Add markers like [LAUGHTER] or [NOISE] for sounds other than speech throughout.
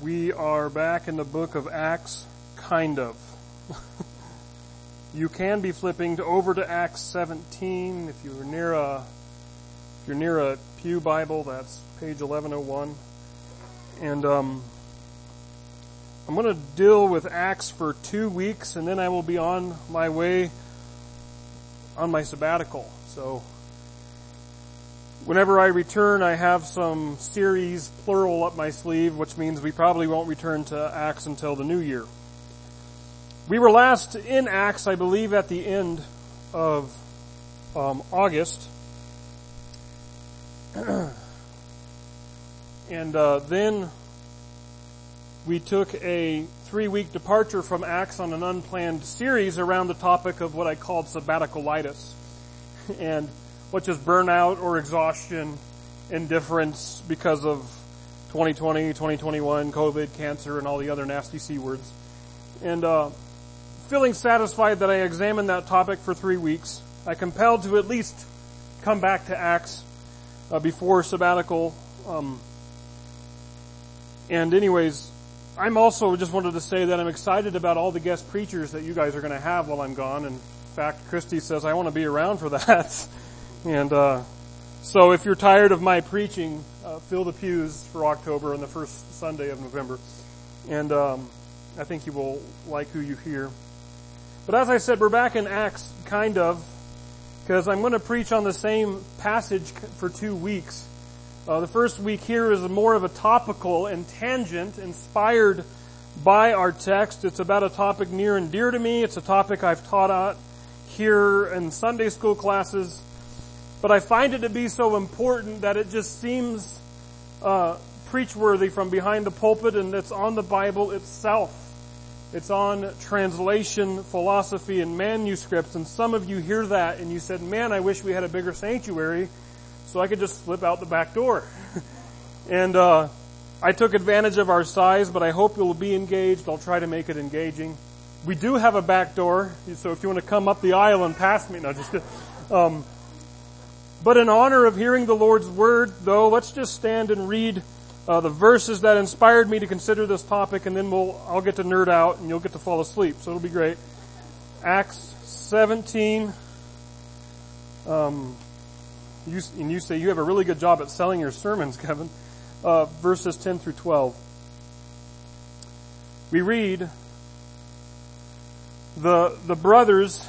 We are back in the book of Acts, kind of. you can be flipping to over to Acts 17 if you're near a if you're near a pew Bible. That's page 1101, and um, I'm going to deal with Acts for two weeks, and then I will be on my way on my sabbatical. So Whenever I return, I have some series plural up my sleeve, which means we probably won't return to Acts until the new year. We were last in Acts, I believe, at the end of um, August. [CLEARS THROAT] and uh, then we took a three week departure from Acts on an unplanned series around the topic of what I called sabbaticalitis. [LAUGHS] And which is burnout or exhaustion, indifference because of 2020, 2021, COVID, cancer, and all the other nasty C words. And uh, feeling satisfied that I examined that topic for three weeks, I compelled to at least come back to Acts uh, before sabbatical. Um, and anyways, I'm also just wanted to say that I'm excited about all the guest preachers that you guys are going to have while I'm gone. In fact, Christy says I want to be around for that. [LAUGHS] And uh, so if you're tired of my preaching, uh, fill the pews for October and the first Sunday of November. And um, I think you will like who you hear. But as I said, we're back in Acts, kind of, because I'm going to preach on the same passage for two weeks. Uh, the first week here is more of a topical and tangent inspired by our text. It's about a topic near and dear to me. It's a topic I've taught out here in Sunday school classes. But I find it to be so important that it just seems uh, preach-worthy from behind the pulpit, and it's on the Bible itself. It's on translation, philosophy, and manuscripts. And some of you hear that and you said, man, I wish we had a bigger sanctuary so I could just slip out the back door. [LAUGHS] and, uh, I took advantage of our size, but I hope you'll be engaged. I'll try to make it engaging. We do have a back door, so if you want to come up the aisle and pass me, no, just, um, but in honor of hearing the Lord's word, though, let's just stand and read uh, the verses that inspired me to consider this topic, and then we'll I'll get to nerd out, and you'll get to fall asleep. So it'll be great. Acts 17. Um, you, and you say you have a really good job at selling your sermons, [LAUGHS] Kevin. Uh, verses 10 through 12. We read, the, the brothers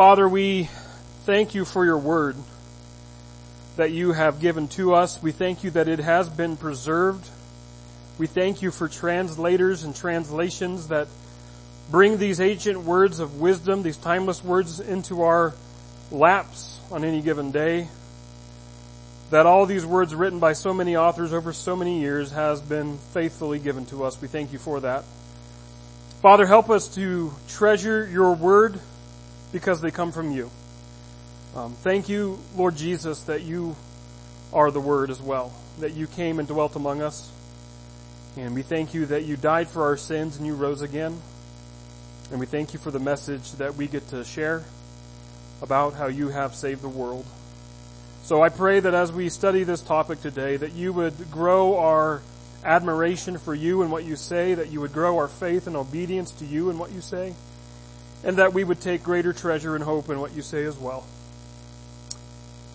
Father, we thank you for your word that you have given to us. We thank you that it has been preserved. We thank you for translators and translations that bring these ancient words of wisdom, these timeless words into our laps on any given day. That all these words written by so many authors over so many years has been faithfully given to us. We thank you for that. Father, help us to treasure your word because they come from you. Um, thank you, Lord Jesus, that you are the Word as well, that you came and dwelt among us. And we thank you that you died for our sins and you rose again. And we thank you for the message that we get to share about how you have saved the world. So I pray that as we study this topic today, that you would grow our admiration for you and what you say, that you would grow our faith and obedience to you and what you say and that we would take greater treasure and hope in what you say as well.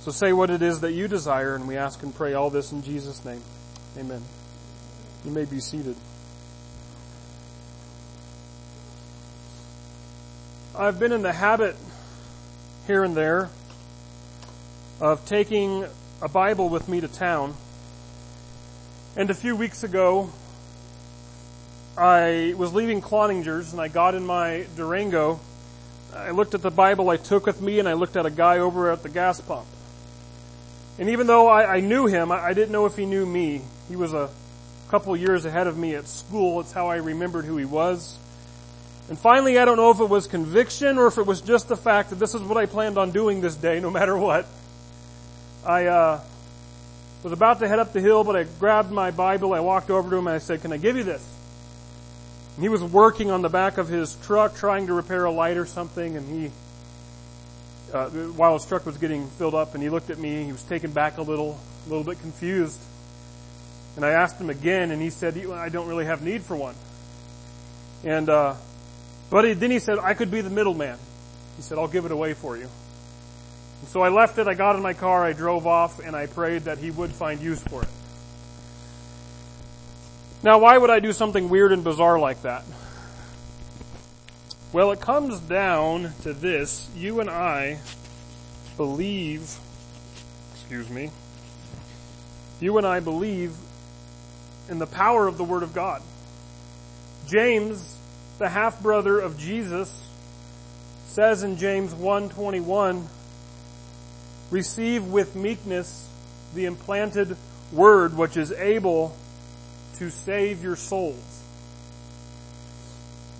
So say what it is that you desire, and we ask and pray all this in Jesus' name. Amen. You may be seated. I've been in the habit here and there of taking a Bible with me to town. And a few weeks ago, I was leaving Cloninger's and I got in my Durango. I looked at the Bible I took with me and I looked at a guy over at the gas pump. And even though I, I knew him, I, I, didn't know if he knew me. He was a couple years ahead of me at school. It's how I remembered who he was. And finally, I don't know if it was conviction or if it was just the fact that this is what I planned on doing this day, no matter what. I uh, was about to head up the hill, but I grabbed my Bible, I walked over to him, and I said, "Can I give you this?" And he was working on the back of his truck, trying to repair a light or something, and he, uh, while his truck was getting filled up, and he looked at me. He was taken back a little, a little bit confused. And I asked him again, and he said, "I don't really have need for one." And uh, but he, then he said, I could be the middleman. He said, I'll give it away for you. And so I left it, I got in my car, I drove off, and I prayed that he would find use for it. Now, why would I do something weird and bizarre like that? Well, it comes down to this. You and I believe, excuse me, you and I believe in the power of the Word of God. James the half brother of Jesus, says in James 1:21, "Receive with meekness the implanted word which is able to save your souls."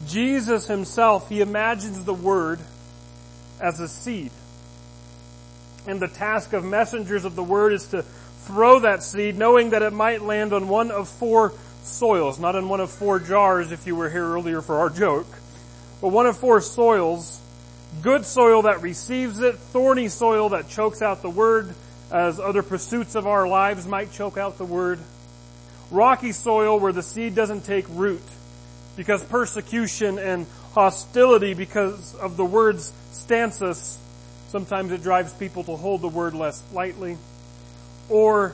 Jesus himself, he imagines the word as a seed. And the task of messengers of the word is to throw that seed knowing that it might land on one of four soils, not in one of four jars if you were here earlier for our joke, but one of four soils, good soil that receives it, thorny soil that chokes out the word as other pursuits of our lives might choke out the word, rocky soil where the seed doesn't take root because persecution and hostility because of the word's stances, sometimes it drives people to hold the word less lightly, or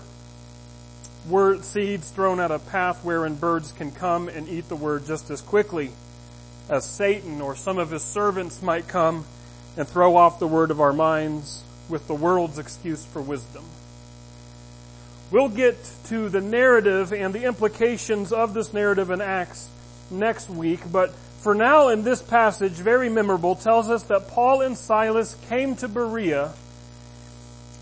word seeds thrown at a path wherein birds can come and eat the word just as quickly as Satan or some of his servants might come and throw off the word of our minds with the world's excuse for wisdom. We'll get to the narrative and the implications of this narrative in Acts next week, but for now in this passage, very memorable, tells us that Paul and Silas came to Berea,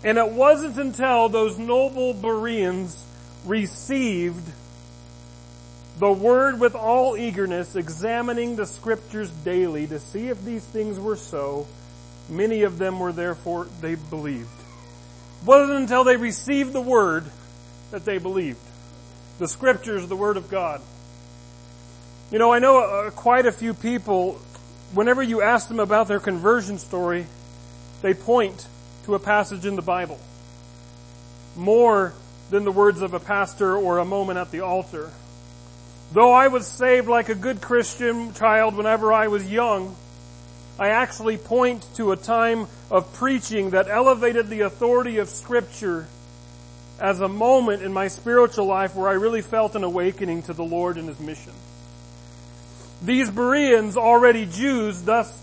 and it wasn't until those noble Bereans received the word with all eagerness, examining the scriptures daily to see if these things were so. Many of them were therefore, they believed. It wasn't until they received the word that they believed. The scriptures, the word of God. You know, I know uh, quite a few people, whenever you ask them about their conversion story, they point to a passage in the Bible. More than the words of a pastor or a moment at the altar. Though I was saved like a good Christian child whenever I was young, I actually point to a time of preaching that elevated the authority of scripture as a moment in my spiritual life where I really felt an awakening to the Lord and His mission. These Bereans, already Jews, thus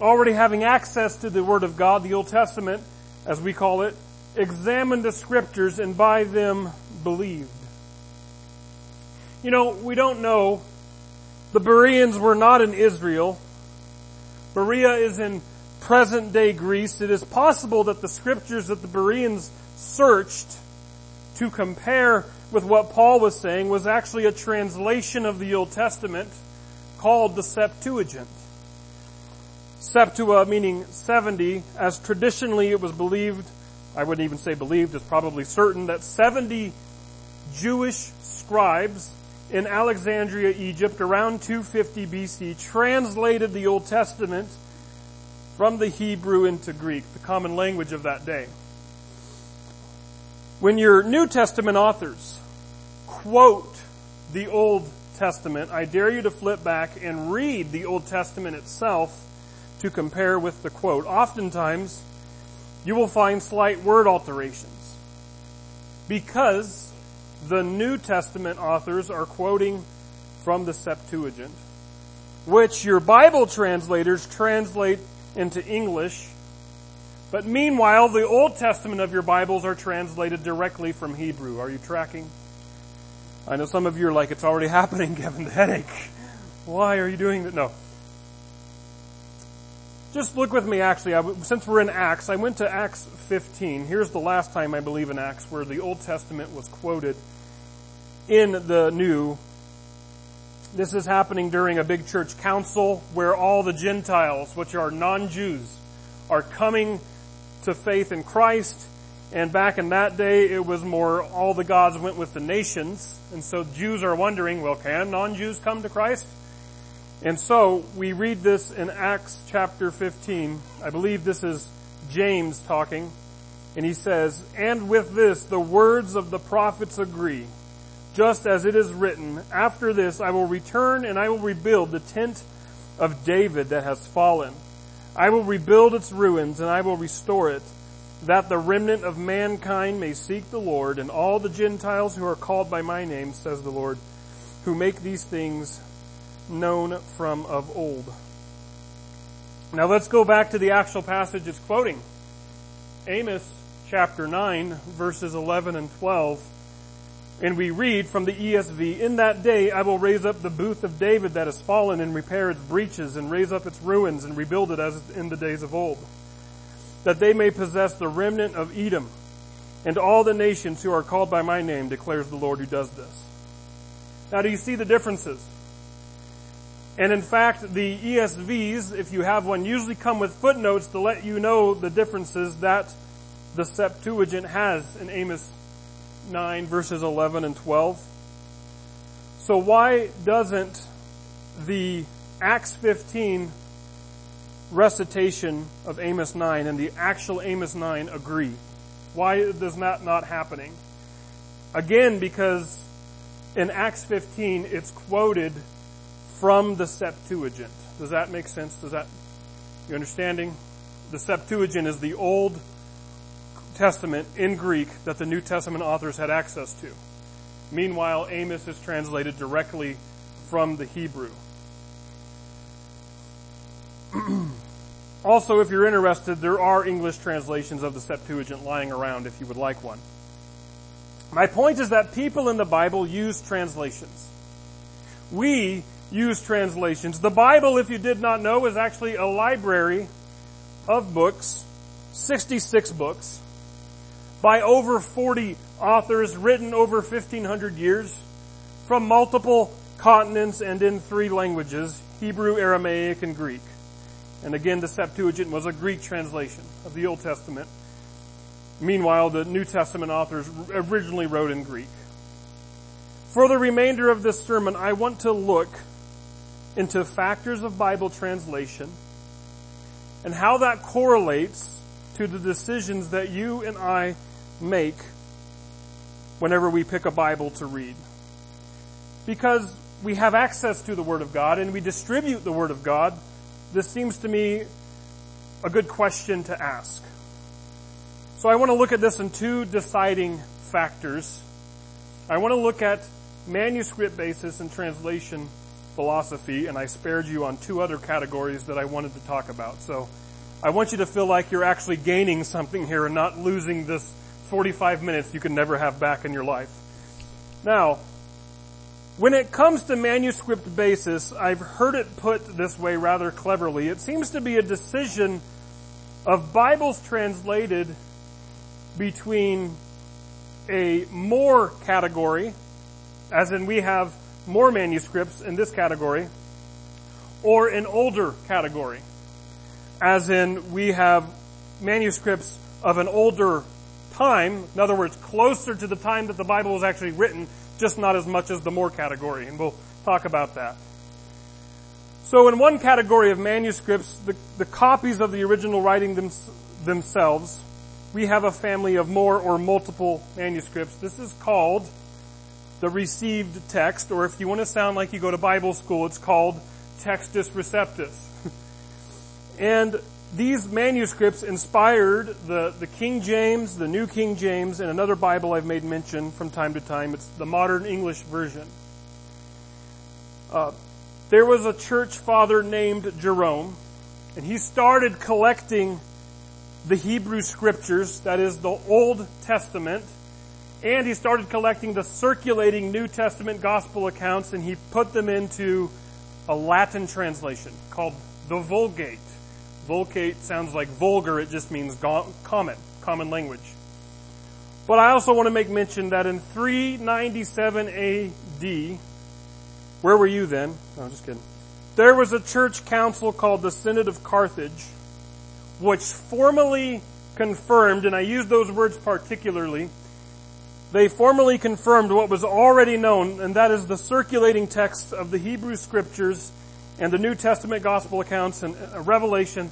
already having access to the Word of God, the Old Testament, as we call it, examined the scriptures and by them believed. You know, we don't know. The Bereans were not in Israel. Berea is in present day Greece. It is possible that the scriptures that the Bereans searched to compare with what Paul was saying was actually a translation of the Old Testament called the Septuagint. Septua meaning 70, as traditionally it was believed I wouldn't even say believed, it's probably certain that 70 Jewish scribes in Alexandria, Egypt around 250 BC translated the Old Testament from the Hebrew into Greek, the common language of that day. When your New Testament authors quote the Old Testament, I dare you to flip back and read the Old Testament itself to compare with the quote. Oftentimes, you will find slight word alterations because the New Testament authors are quoting from the Septuagint, which your Bible translators translate into English. But meanwhile, the Old Testament of your Bibles are translated directly from Hebrew. Are you tracking? I know some of you are like, it's already [LAUGHS] happening, Kevin, the headache. Why are you doing that? No. Just look with me actually, I, since we're in Acts, I went to Acts 15. Here's the last time I believe in Acts where the Old Testament was quoted. in the new. This is happening during a big church council where all the Gentiles, which are non-Jews, are coming to faith in Christ. And back in that day, it was more all the gods went with the nations. And so Jews are wondering, well, can non-Jews come to Christ? And so we read this in Acts chapter 15. I believe this is James talking. And he says, And with this the words of the prophets agree. Just as it is written, After this I will return and I will rebuild the tent of David that has fallen. I will rebuild its ruins and I will restore it, that the remnant of mankind may seek the Lord and all the Gentiles who are called by my name, says the Lord, who make these things known from of old. Now let's go back to the actual passage it's quoting. Amos chapter 9 verses 11 and 12. And we read from the ESV, In that day I will raise up the booth of David that has fallen and repair its breaches and raise up its ruins and rebuild it as in the days of old. That they may possess the remnant of Edom and all the nations who are called by my name declares the Lord who does this. Now do you see the differences? And in fact, the ESVs, if you have one, usually come with footnotes to let you know the differences that the Septuagint has in Amos 9 verses 11 and 12. So why doesn't the Acts 15 recitation of Amos 9 and the actual Amos 9 agree? Why is that not happening? Again, because in Acts 15 it's quoted from the Septuagint. Does that make sense? Does that, you understanding? The Septuagint is the Old Testament in Greek that the New Testament authors had access to. Meanwhile, Amos is translated directly from the Hebrew. [CLEARS THROAT] also, if you're interested, there are English translations of the Septuagint lying around if you would like one. My point is that people in the Bible use translations. We use translations. The Bible, if you did not know, is actually a library of books, 66 books, by over 40 authors written over 1500 years from multiple continents and in three languages, Hebrew, Aramaic, and Greek. And again, the Septuagint was a Greek translation of the Old Testament. Meanwhile, the New Testament authors originally wrote in Greek. For the remainder of this sermon, I want to look into factors of Bible translation and how that correlates to the decisions that you and I make whenever we pick a Bible to read. Because we have access to the Word of God and we distribute the Word of God, this seems to me a good question to ask. So I want to look at this in two deciding factors. I want to look at manuscript basis and translation philosophy, and I spared you on two other categories that I wanted to talk about. So I want you to feel like you're actually gaining something here and not losing this 45 minutes you can never have back in your life. Now, when it comes to manuscript basis, I've heard it put this way rather cleverly. It seems to be a decision of Bibles translated between a more category, as in we have more manuscripts in this category, or an older category, as in we have manuscripts of an older time, in other words, closer to the time that the Bible was actually written, just not as much as the more category, and we'll talk about that. So in one category of manuscripts, the, the copies of the original writing them, themselves, we have a family of more or multiple manuscripts. This is called the received text, or if you want to sound like you go to Bible school, it's called Textus Receptus. [LAUGHS] and these manuscripts inspired the, the King James, the New King James, and another Bible I've made mention from time to time. It's the modern English version. Uh, there was a church father named Jerome, and he started collecting the Hebrew scriptures, that is the Old Testament, and he started collecting the circulating New Testament gospel accounts and he put them into a Latin translation called the Vulgate. Vulgate sounds like vulgar, it just means common, common language. But I also want to make mention that in 397 AD, where were you then? No, just kidding. There was a church council called the Synod of Carthage, which formally confirmed, and I use those words particularly, they formally confirmed what was already known, and that is the circulating text of the Hebrew scriptures and the New Testament gospel accounts and uh, Revelation,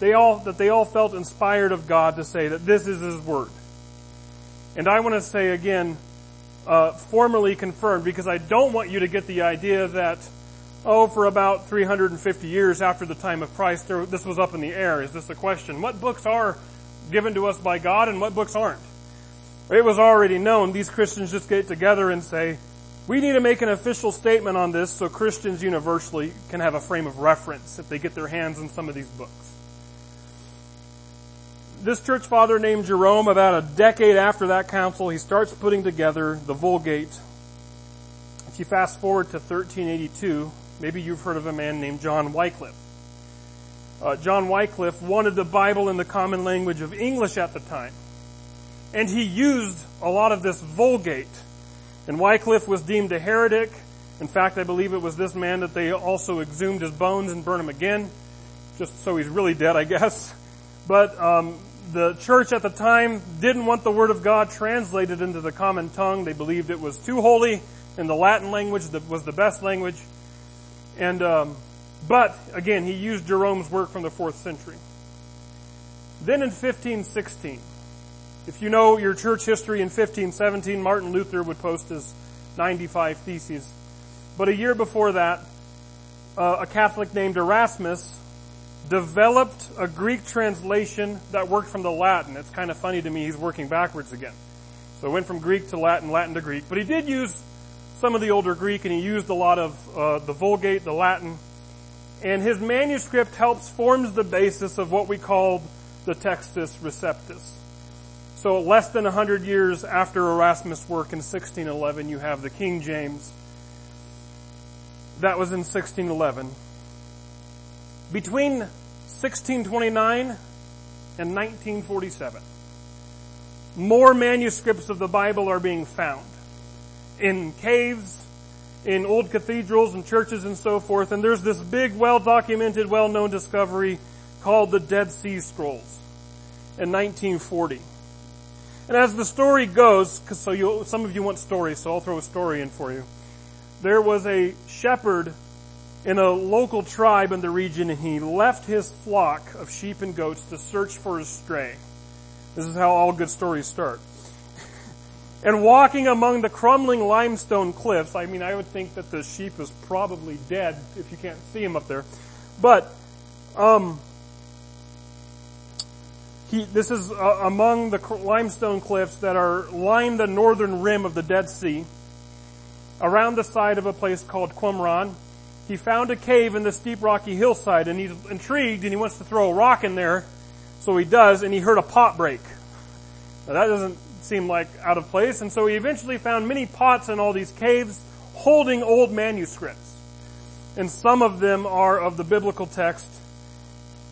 they all, that they all felt inspired of God to say that this is His Word. And I want to say again, uh, formally confirmed, because I don't want you to get the idea that, oh, for about 350 years after the time of Christ, there, this was up in the air. Is this a question? What books are given to us by God and what books aren't? It was already known. These Christians just get together and say, we need to make an official statement on this so Christians universally can have a frame of reference if they get their hands on some of these books. This church father named Jerome, about a decade after that council, he starts putting together the Vulgate. If you fast forward to 1382, maybe you've heard of a man named John Wycliffe. Uh, John Wycliffe wanted the Bible in the common language of English at the time. And he used a lot of this Vulgate and Wycliffe was deemed a heretic. In fact, I believe it was this man that they also exhumed his bones and burned him again, just so he's really dead, I [LAUGHS] guess. But um, the church at the time didn't want the Word of God translated into the common tongue. They believed it was too holy, and the Latin language was the best language. And um, but again, he used Jerome's work from the fourth century. Then in 1516, if you know your church history in 1517, Martin Luther would post his 95 Theses. But a year before that, uh, a Catholic named Erasmus developed a Greek translation that worked from the Latin. It's kind of funny to me, he's working backwards again. So it went from Greek to Latin, Latin to Greek. But he did use some of the older Greek and he used a lot of uh, the Vulgate, the Latin. And his manuscript helps forms the basis of what we call the Textus Receptus. So less than 100 years after Erasmus' work in 1611, you have the King James. That was in 1611. Between 1629 and 1947, more manuscripts of the Bible are being found in caves, in old cathedrals and churches and so forth. And there's this big, well-documented, well-known discovery called the Dead Sea Scrolls in 1940. And as the story goes, so you, some of you want stories, so I'll throw a story in for you. There was a shepherd in a local tribe in the region and he left his flock of sheep and goats to search for his stray. This is how all good stories start. [LAUGHS] and walking among the crumbling limestone cliffs, I mean, I would think that the sheep is probably dead if you can't see him up there. But, um, he, this is uh, among the limestone cliffs that are line the northern rim of the Dead Sea, around the side of a place called Qumran. He found a cave in the steep rocky hillside and he's intrigued and he wants to throw a rock in there. So he does and he heard a pot break. Now that doesn't seem like out of place and so he eventually found many pots in all these caves holding old manuscripts. And some of them are of the biblical text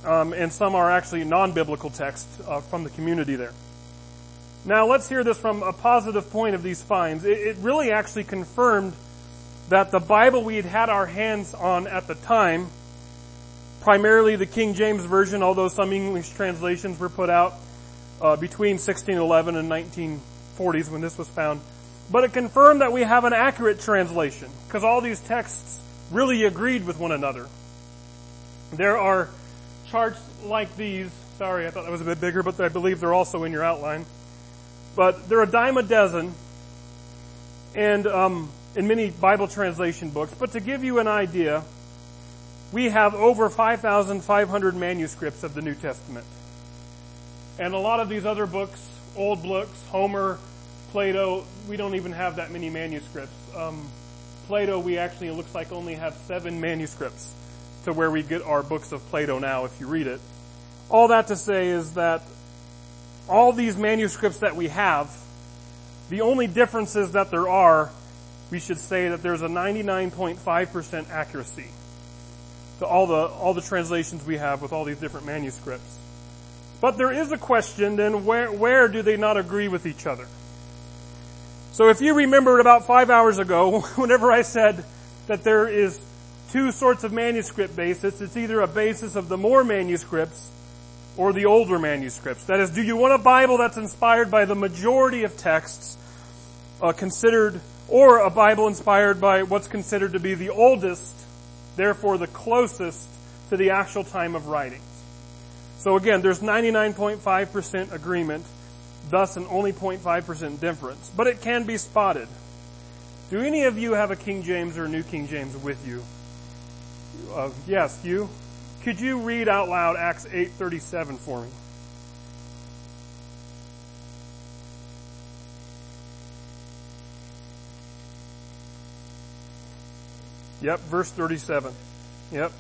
um, and some are actually non-biblical texts uh, from the community there. Now let's hear this from a positive point of these finds. It, it really actually confirmed that the Bible we had had our hands on at the time, primarily the King James Version, although some English translations were put out uh, between 1611 and 1940s when this was found, but it confirmed that we have an accurate translation because all these texts really agreed with one another. There are charts like these, sorry, I thought that was a bit bigger, but I believe they're also in your outline. But they're a dime a dozen, and um, in many Bible translation books. But to give you an idea, we have over 5,500 manuscripts of the New Testament. And a lot of these other books, old books, Homer, Plato, we don't even have that many manuscripts. Um, Plato, we actually, it looks like only have seven manuscripts to where we get our books of Plato now if you read it. All that to say is that all these manuscripts that we have, the only differences that there are, we should say that there's a 99.5% accuracy to all the, all the translations we have with all these different manuscripts. But there is a question then where, where do they not agree with each other? So if you remembered about five hours ago, [LAUGHS] whenever I said that there is two sorts of manuscript basis, it's either a basis of the more manuscripts or the older manuscripts. That is, do you want a Bible that's inspired by the majority of texts uh, considered, or a Bible inspired by what's considered to be the oldest, therefore the closest to the actual time of writings? So again, there's 99.5% agreement, thus an only 0.5% difference. But it can be spotted. Do any of you have a King James or a New King James with you? Yes, you. Could you read out loud Acts 8:37 for me? Yep, verse 37. Yep.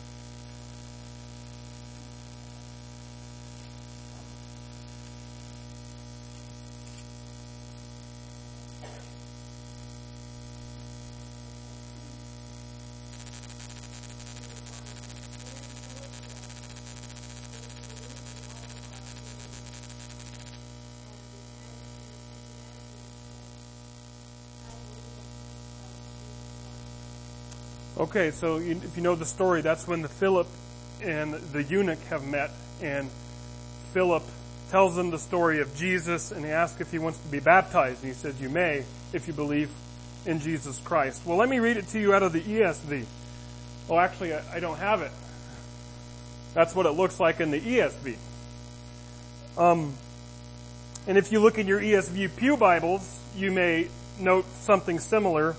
Okay, so if you know the story, that's when the Philip and the eunuch have met, and Philip tells them the story of Jesus, and he asks if he wants to be baptized, and he says, "You may if you believe in Jesus Christ." Well, let me read it to you out of the ESV. Oh, actually, I, don't have it. That's what it looks like in the ESV. Um, and if you look in your ESV Pew Bibles, you may note something similar.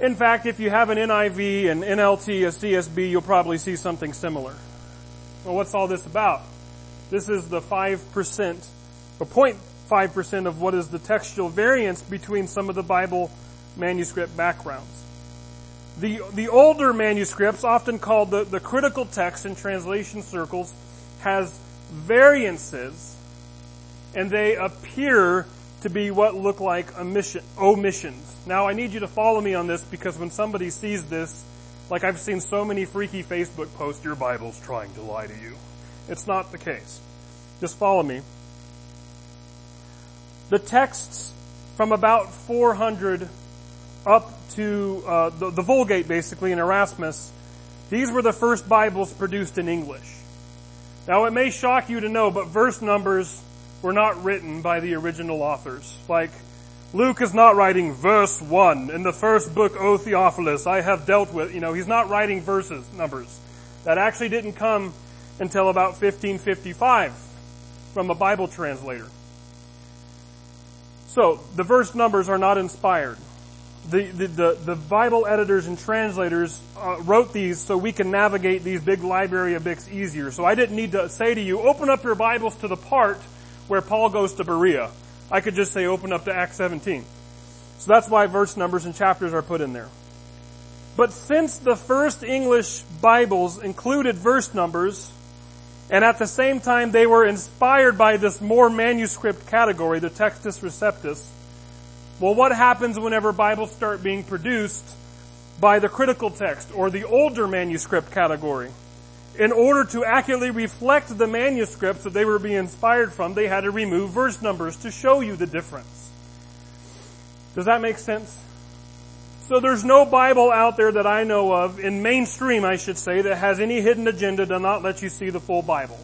In fact, if you have an NIV, an NLT, a CSB, you'll probably see something similar. Well, what's all this about? This is the 5%, or 0.5% of what is the textual variance between some of the Bible manuscript backgrounds. The, the older manuscripts, often called the, the critical text in translation circles, has variances, and they appear to be what look like omission, omissions. Now I need you to follow me on this because when somebody sees this, like I've seen so many freaky Facebook posts, your Bible's trying to lie to you. It's not the case. Just follow me. The texts from about 400 up to uh, the, the Vulgate, basically, in Erasmus, these were the first Bibles produced in English. Now it may shock you to know, but verse numbers were not written by the original authors. Like, Luke is not writing verse 1. In the first book, O Theophilus, I have dealt with, you know, he's not writing verses, numbers. That actually didn't come until about 1555 from a Bible translator. So, the verse numbers are not inspired. The, the, the, the Bible editors and translators uh, wrote these so we can navigate these big library of books easier. So I didn't need to say to you, open up your Bibles to the part where Paul goes to Berea. I could just say open up to Acts 17. So that's why verse numbers and chapters are put in there. But since the first English Bibles included verse numbers, and at the same time they were inspired by this more manuscript category, the Textus Receptus, well what happens whenever Bibles start being produced by the critical text or the older manuscript category? In order to accurately reflect the manuscripts that they were being inspired from, they had to remove verse numbers to show you the difference. Does that make sense? So there's no Bible out there that I know of, in mainstream I should say, that has any hidden agenda to not let you see the full Bible.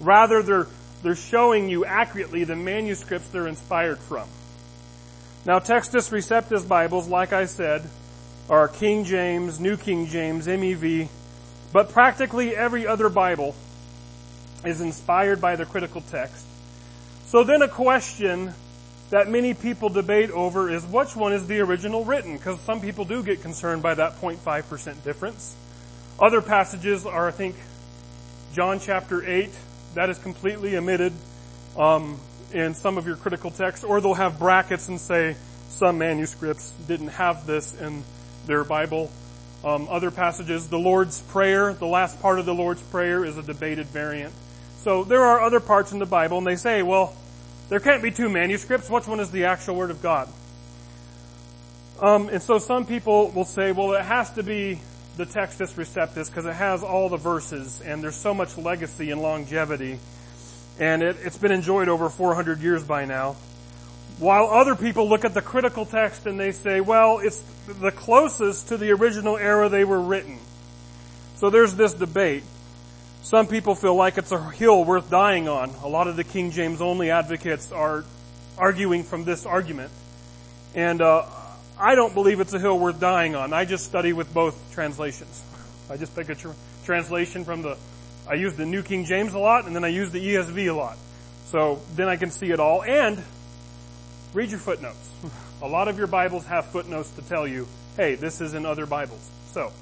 Rather, they're, they're showing you accurately the manuscripts they're inspired from. Now, Textus Receptus Bibles, like I said, are King James, New King James, MEV, but practically every other Bible is inspired by the critical text. So then a question that many people debate over is which one is the original written? Because some people do get concerned by that 0.5% difference. Other passages are, I think, John chapter 8, that is completely omitted um, in some of your critical texts, or they'll have brackets and say some manuscripts didn't have this in their Bible. Um, other passages, the Lord's Prayer, the last part of the Lord's Prayer is a debated variant. So there are other parts in the Bible, and they say, well, there can't be two manuscripts. Which one is the actual Word of God? Um, and so some people will say, well, it has to be the Textus Receptus because it has all the verses, and there's so much legacy and longevity. and it, it's been enjoyed over 400 years by now. While other people look at the critical text and they say, well, it's the closest to the original era they were written. So there's this debate. Some people feel like it's a hill worth dying on. A lot of the King James only advocates are arguing from this argument. And uh, I don't believe it's a hill worth dying on. I just study with both translations. [LAUGHS] I just pick a tr- translation from the, I use the New King James a lot, and then I use the ESV a lot. So then I can see it all. And read your footnotes. A lot of your Bibles have footnotes to tell you, hey, this is in other Bibles. So,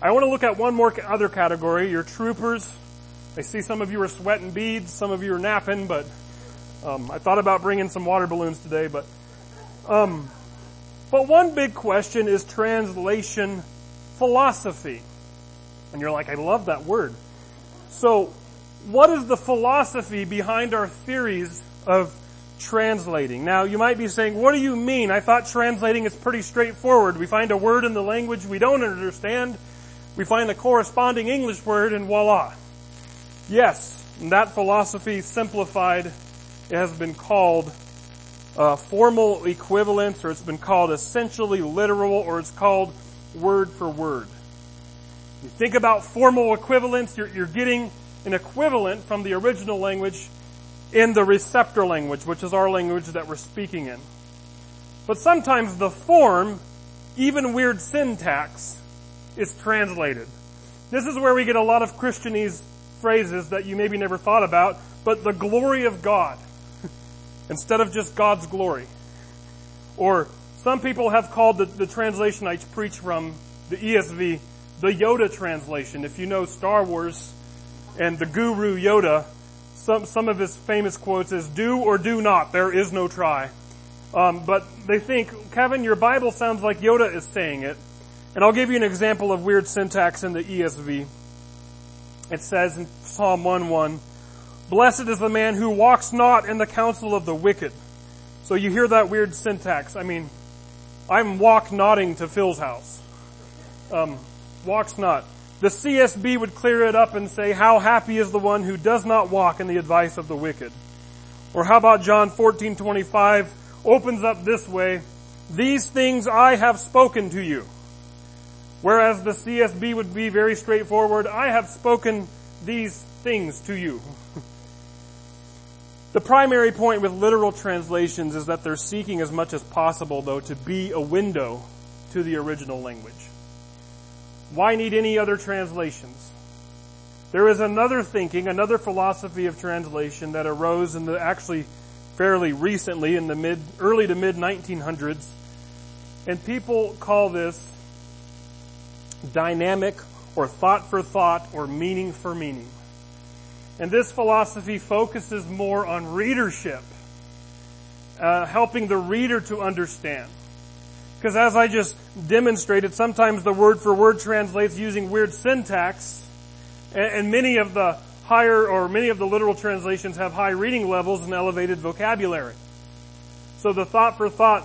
I want to look at one more other category, your troopers. I see some of you are sweating beads, some of you are napping, but um, I thought about bringing some water balloons today, but um, but one big question is translation philosophy. And you're like, I love that word. So, what is the philosophy behind our theories of translating? Now, you might be saying, what do you mean? I thought translating is pretty straightforward. We find a word in the language we don't understand, we find the corresponding English word, and voila. Yes, that philosophy simplified it has been called uh, formal equivalence, or it's been called essentially literal, or it's called word for word. You think about formal equivalence, you're, you're getting an equivalent from the original language in the receptor language, which is our language that we're speaking in. But sometimes the form, even weird syntax, is translated. This is where we get a lot of Christianese phrases that you maybe never thought about, but the glory of God [LAUGHS] instead of just God's glory. Or some people have called the, the translation I preach from the ESV the Yoda translation. If you know Star Wars and the guru Yoda, some, some of his famous quotes is, do or do not, there is no try. Um, but they think, Kevin, your Bible sounds like Yoda is saying it. And I'll give you an example of weird syntax in the ESV. It says in Psalm 1-1, Blessed is the man who walks not in the counsel of the wicked. So you hear that weird syntax. I mean, I'm walk nodding to Phil's house. Um, walks not. The CSB would clear it up and say, how happy is the one who does not walk in the advice of the wicked. Or how about John 14:25 opens up this way, these things I have spoken to you. Whereas the CSB would be very straightforward, I have spoken these things to you. [LAUGHS] The primary point with literal translations is that they're seeking as much as possible, though, to be a window to the original language. Why need any other translations? There is another thinking, another philosophy of translation that arose in the actually fairly recently in the mid, early to mid 1900s. And people call this dynamic or thought for thought or meaning for meaning. And this philosophy focuses more on readership, uh, helping the reader to understand. Because as I just demonstrated, sometimes the word for word translates using weird syntax, and, many of the higher or many of the literal translations have high reading levels and elevated vocabulary. So the thought for thought,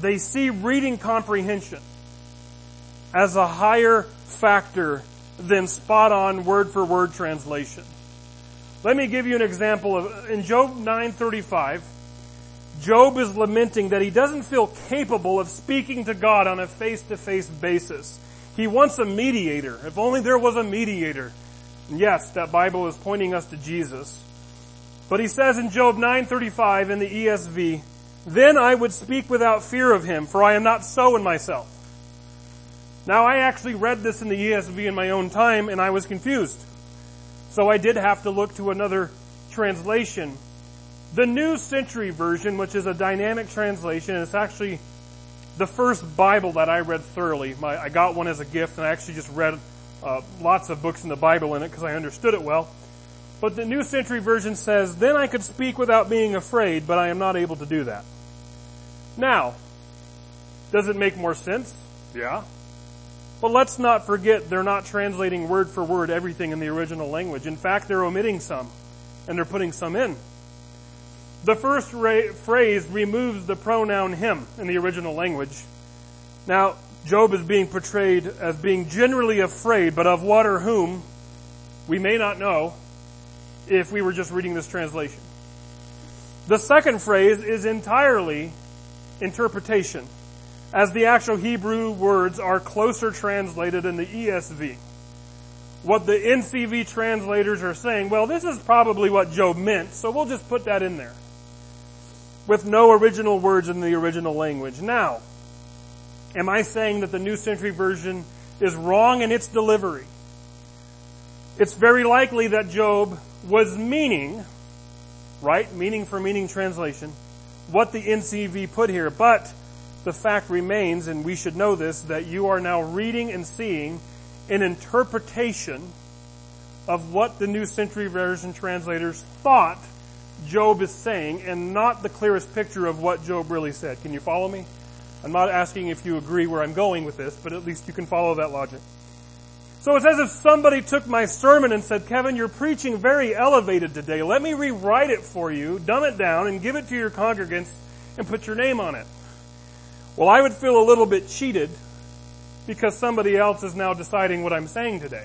they see reading comprehension as a higher factor than spot on word for word translation. Let me give you an example of, in Job 935, Job is lamenting that he doesn't feel capable of speaking to God on a face-to-face basis. He wants a mediator. If only there was a mediator. yes, that Bible is pointing us to Jesus. But he says in Job 9:35 in the ESV, "Then I would speak without fear of him, for I am not so in myself." Now I actually read this in the ESV in my own time and I was confused. So I did have to look to another translation. The New Century Version, which is a dynamic translation, and it's actually the first Bible that I read thoroughly. My, I got one as a gift and I actually just read uh, lots of books in the Bible in it because I understood it well. But the New Century Version says, Then I could speak without being afraid, but I am not able to do that. Now, does it make more sense? Yeah. But let's not forget they're not translating word for word everything in the original language. In fact, they're omitting some and they're putting some in. The first ra- phrase removes the pronoun him in the original language. Now, Job is being portrayed as being generally afraid, but of what or whom we may not know. if we were just reading this translation. The second phrase is entirely interpretation, as the actual Hebrew words are closer translated in the ESV. What the NCV translators are saying, well, this is probably what Job meant, so we'll just put that in there. With no original words in the original language. Now, am I saying that the New Century Version is wrong in its delivery? It's very likely that Job was meaning right? Meaning for meaning translation. What the NCV put here. But the fact remains, and we should know this, that you are now reading and seeing an interpretation of what the New Century Version translators thought Job is saying and not the clearest picture of what Job really said. Can you follow me? I'm not asking if you agree where I'm going with this, but at least you can follow that logic. So it's as if somebody took my sermon and said, Kevin, you're preaching very elevated today. Let me rewrite it for you, dumb it down, and give it to your congregants and put your name on it. Well, I would feel a little bit cheated because somebody else is now deciding what I'm saying today.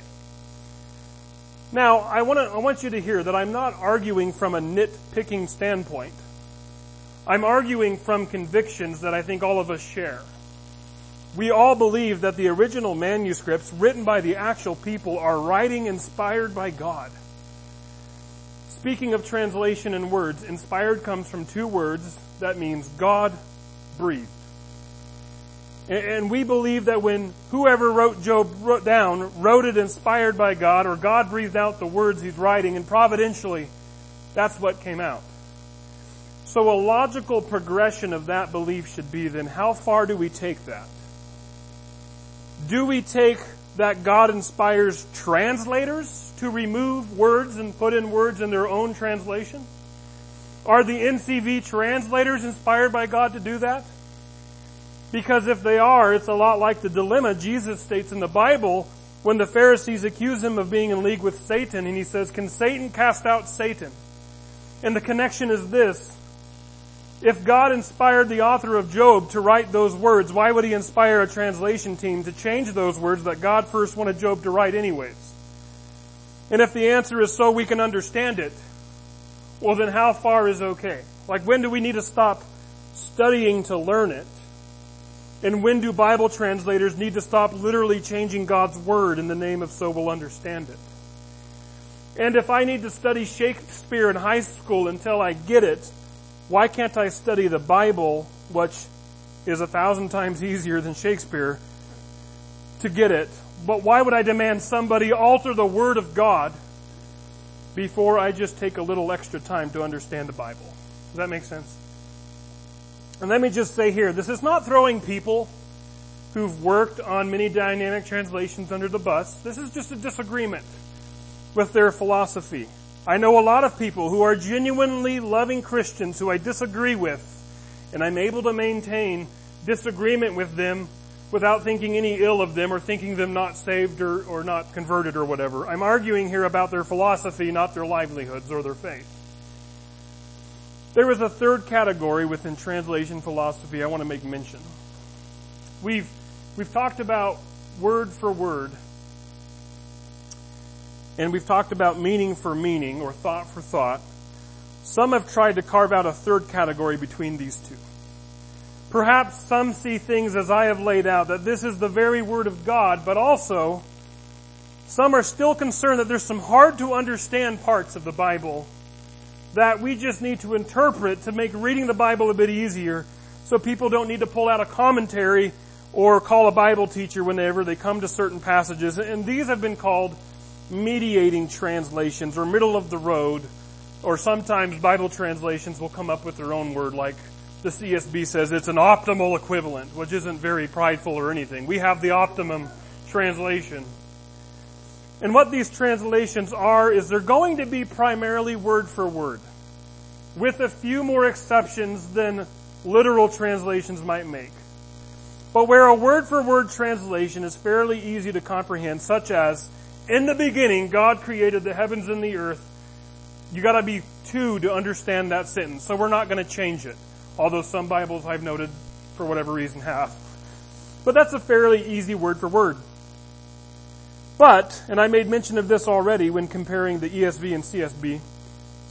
Now, I want to, I want you to hear that I'm not arguing from a nitpicking standpoint. I'm arguing from convictions that I think all of us share we all believe that the original manuscripts written by the actual people are writing inspired by God. Speaking of translation and words, inspired comes from two words that means God breathed. And we believe that when whoever wrote Job wrote down, wrote it inspired by God, or God breathed out the words he's writing, and providentially, that's what came out. So a logical progression of that belief should be then how far do we take that? Do we take that God inspires translators to remove words and put in words in their own translation? Are the NCV translators inspired by God to do that? Because if they are, it's a lot like the dilemma Jesus states in the Bible when the Pharisees accuse him of being in league with Satan and he says, can Satan cast out Satan? And the connection is this. If God inspired the author of Job to write those words, why would he inspire a translation team to change those words that God first wanted Job to write anyways? And if the answer is so we can understand it, well then how far is okay? Like when do we need to stop studying to learn it? And when do Bible translators need to stop literally changing God's word in the name of so we'll understand it? And if I need to study Shakespeare in high school until I get it, why can't I study the Bible, which is a thousand times easier than Shakespeare, to get it? But why would I demand somebody alter the Word of God before I just take a little extra time to understand the Bible? Does that make sense? And let me just say here, this is not throwing people who've worked on many dynamic translations under the bus. This is just a disagreement with their philosophy. I know a lot of people who are genuinely loving Christians who I disagree with, and I'm able to maintain disagreement with them without thinking any ill of them or thinking them not saved or, or not converted or whatever. I'm arguing here about their philosophy, not their livelihoods or their faith. There is a third category within translation philosophy I want to make mention. We've, we've talked about word for word and we've talked about meaning for meaning or thought for thought. Some have tried to carve out a third category between these two. Perhaps some see things as I have laid out, that this is the very Word of God, but also some are still concerned that there's some hard to understand parts of the Bible that we just need to interpret to make reading the Bible a bit easier so people don't need to pull out a commentary or call a Bible teacher whenever they come to certain passages. And these have been called mediating translations or middle of the road, or sometimes Bible translations will come up with their own word like the CSB says it's an optimal equivalent, which isn't very prideful or anything. We have the optimum translation. And what these translations are is they're going to be primarily word for word, with a few more exceptions than literal translations might make. But where a word for word translation is fairly easy to comprehend, such as in the beginning, God created the heavens and the earth. You gotta be two to understand that sentence, so we're not gonna change it. Although some Bibles I've noted, for whatever reason, have. But that's a fairly easy word for word. But, and I made mention of this already when comparing the ESV and CSB,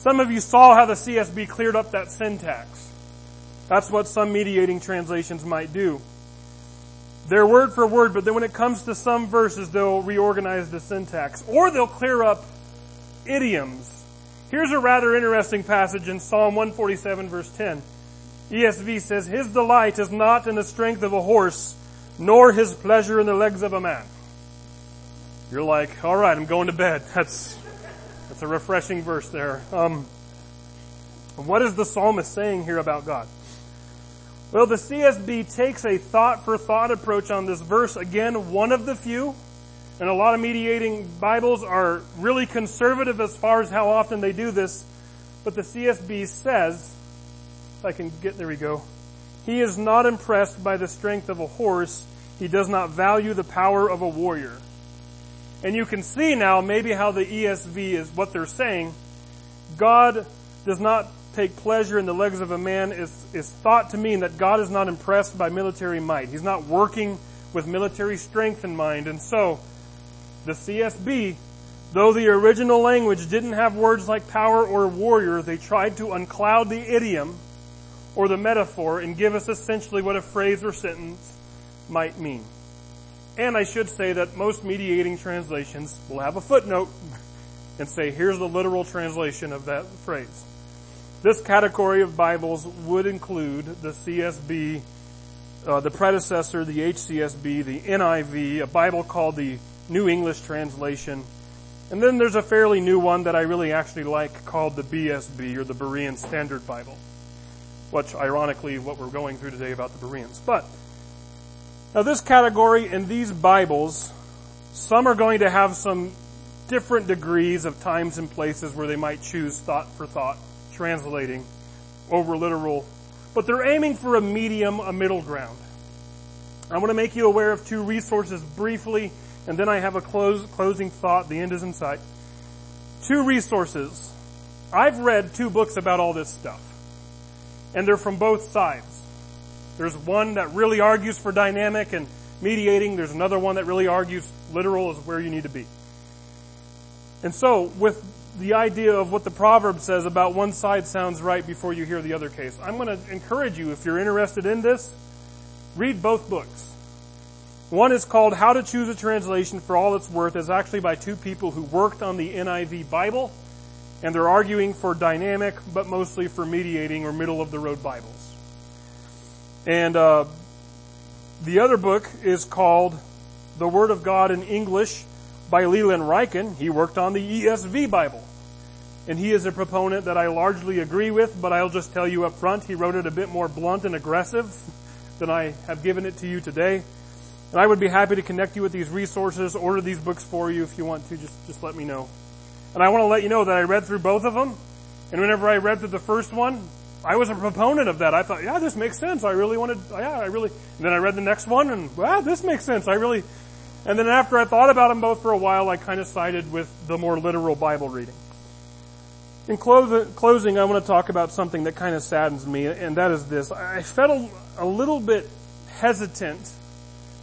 some of you saw how the CSB cleared up that syntax. That's what some mediating translations might do. They're word for word, but then when it comes to some verses, they'll reorganize the syntax. Or they'll clear up idioms. Here's a rather interesting passage in Psalm 147 verse 10. ESV says, His delight is not in the strength of a horse, nor his pleasure in the legs of a man. You're like, alright, I'm going to bed. [LAUGHS] That's, that's a refreshing verse there. Um, what is the psalmist saying here about God? Well, the CSB takes a thought for thought approach on this verse. Again, one of the few. And a lot of mediating Bibles are really conservative as far as how often they do this. But the CSB says, if I can get, there we go. He is not impressed by the strength of a horse. He does not value the power of a warrior. And you can see now maybe how the ESV is what they're saying. God does not take pleasure in the legs of a man is, is thought to mean that God is not impressed by military might. He's not working with military strength in mind. And so, the CSB, though the original language didn't have words like power or warrior, they tried to uncloud the idiom or the metaphor and give us essentially what a phrase or sentence might mean. And I should say that most mediating translations will have a footnote and say, here's the literal translation of that phrase. This category of Bibles would include the CSB, uh, the predecessor, the HCSB, the NIV, a Bible called the New English Translation, and then there's a fairly new one that I really actually like called the BSB, or the Berean Standard Bible, which ironically what we're going through today about the Bereans. But, now this category in these Bibles, some are going to have some different degrees of times and places where they might choose thought for thought translating over literal, but they're aiming for a medium, a middle ground. I want to make you aware of two resources briefly, and then I have a close, closing thought. The end is in sight. Two resources. I've read two books about all this stuff, and they're from both sides. There's one that really argues for dynamic and mediating. There's another one that really argues literal is where you need to be. And so, with the idea of what the proverb says about one side sounds right before you hear the other case. I'm going to encourage you, if you're interested in this, read both books. One is called How to Choose a Translation for All It's Worth. It's actually by two people who worked on the NIV Bible, and they're arguing for dynamic, but mostly for mediating or middle of the road Bibles. And uh, the other book is called The Word of God in English by Leland Ryken. He worked on the ESV Bible. And he is a proponent that I largely agree with, but I'll just tell you up front, he wrote it a bit more blunt and aggressive [LAUGHS] than I have given it to you today. And I would be happy to connect you with these resources, order these books for you if you want to, just, just let me know. And I want to let you know that I read through both of them, and whenever I read through the first one, I was a proponent of that. I thought, yeah, this makes sense. I really wanted, yeah, I really, and then I read the next one and, wow, this makes sense. I really, and then after I thought about them both for a while, I kind of sided with the more literal Bible reading. In closing, I want to talk about something that kind of saddens me, and that is this. I felt a little bit hesitant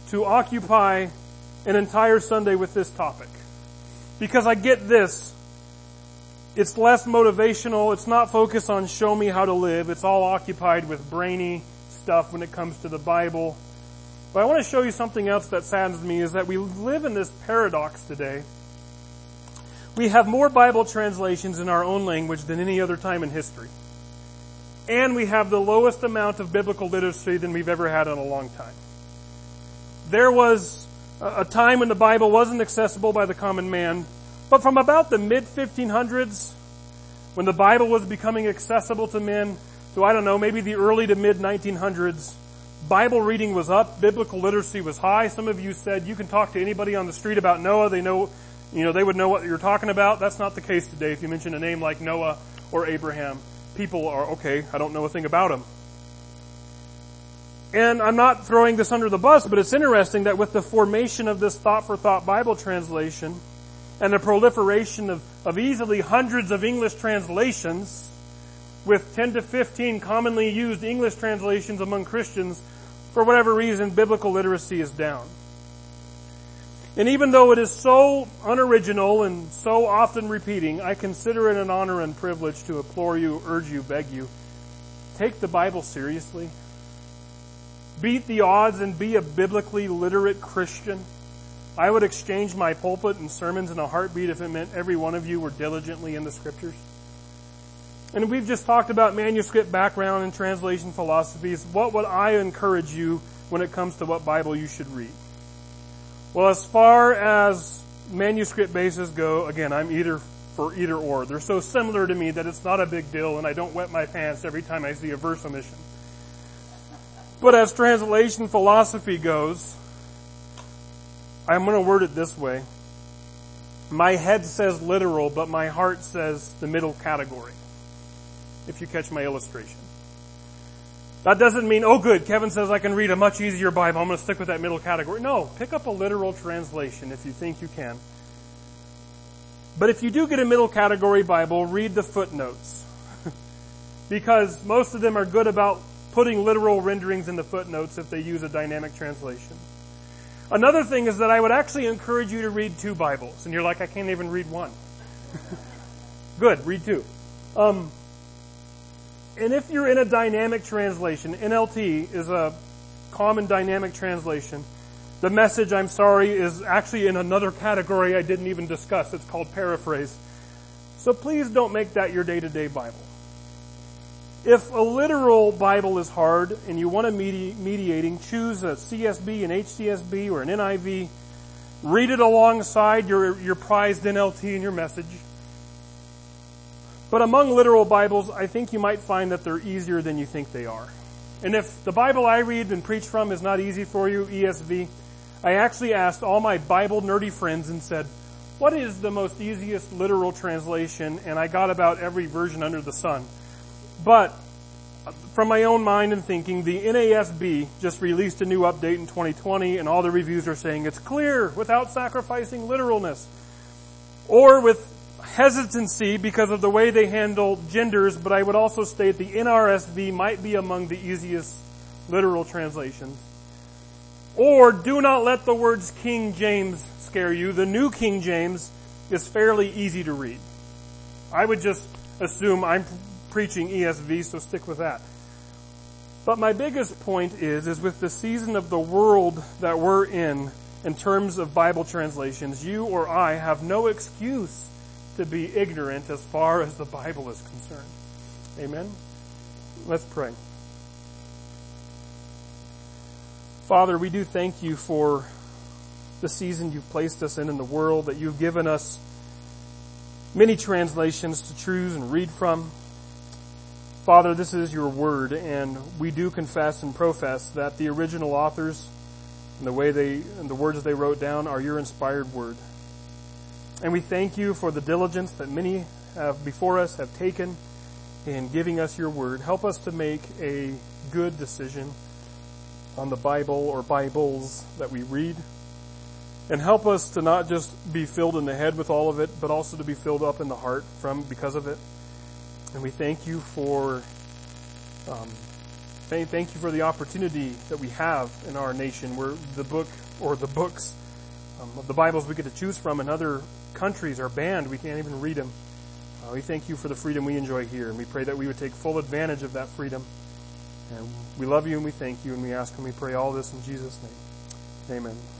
to occupy an entire Sunday with this topic. Because I get this. It's less motivational. It's not focused on show me how to live. It's all occupied with brainy stuff when it comes to the Bible but I want to show you something else that saddens me is that we live in this paradox today. We have more Bible translations in our own language than any other time in history. And we have the lowest amount of biblical literacy than we've ever had in a long time. There was a time when the Bible wasn't accessible by the common man, but from about the mid 1500s, when the Bible was becoming accessible to men, to I don't know, maybe the early to mid 1900s, Bible reading was up, biblical literacy was high. Some of you said you can talk to anybody on the street about Noah, they know, you know, they would know what you're talking about. That's not the case today. If you mention a name like Noah or Abraham, people are, okay, I don't know a thing about them. And I'm not throwing this under the bus, but it's interesting that with the formation of this thought for thought Bible translation and the proliferation of, of easily hundreds of English translations, with 10 to 15 commonly used English translations among Christians, for whatever reason, biblical literacy is down. And even though it is so unoriginal and so often repeating, I consider it an honor and privilege to implore you, urge you, beg you, take the Bible seriously. Beat the odds and be a biblically literate Christian. I would exchange my pulpit and sermons in a heartbeat if it meant every one of you were diligently in the scriptures. And we've just talked about manuscript background and translation philosophies. What would I encourage you when it comes to what Bible you should read? Well, as far as manuscript bases go, again, I'm either for either or. They're so similar to me that it's not a big deal and I don't wet my pants every time I see a verse omission. But as translation philosophy goes, I'm going to word it this way. My head says literal, but my heart says the middle category. If you catch my illustration. That doesn't mean, oh good, Kevin says I can read a much easier Bible. I'm going to stick with that middle category. No, pick up a literal translation if you think you can. But if you do get a middle category Bible, read the footnotes. [LAUGHS] because most of them are good about putting literal renderings in the footnotes if they use a dynamic translation. Another thing is that I would actually encourage you to read two Bibles. And you're like, I can't even read one. [LAUGHS] Good, read two. Um, and if you're in a dynamic translation, NLT is a common dynamic translation. The message, I'm sorry, is actually in another category I didn't even discuss. It's called paraphrase. So please don't make that your day-to-day Bible. If a literal Bible is hard and you want a medi- mediating, choose a CSB, an HCSB, or an NIV. Read it alongside your, your prized NLT and your message. But among literal Bibles, I think you might find that they're easier than you think they are. And if the Bible I read and preach from is not easy for you, ESV, I actually asked all my Bible nerdy friends and said, what is the most easiest literal translation? And I got about every version under the sun. But from my own mind and thinking, the NASB just released a new update in 2020 and all the reviews are saying it's clear without sacrificing literalness. Or with hesitancy because of the way they handle genders, but I would also state the NRSV might be among the easiest literal translations. Or do not let the words King James scare you. The New King James is fairly easy to read. I would just assume I'm preaching ESV, so stick with that. But my biggest point is, is with the season of the world that we're in, in terms of Bible translations, you or I have no excuse to be ignorant as far as the Bible is concerned. Amen? Let's pray. Father, we do thank you for the season you've placed us in in the world, that you've given us many translations to choose and read from. Father, this is your word, and we do confess and profess that the original authors and the way they and the words they wrote down are your inspired word. And we thank you for the diligence that many have before us have taken in giving us your word. Help us to make a good decision on the Bible or Bibles that we read. And help us to not just be filled in the head with all of it, but also to be filled up in the heart from because of it. And we thank you for, um, thank, thank you for the opportunity that we have in our nation where the book or the books um, of the Bibles we get to choose from in other countries are banned. We can't even read them. Uh, we thank you for the freedom we enjoy here, and we pray that we would take full advantage of that freedom. And we love you and we thank you, and we ask and we pray all this in Jesus' name. Amen.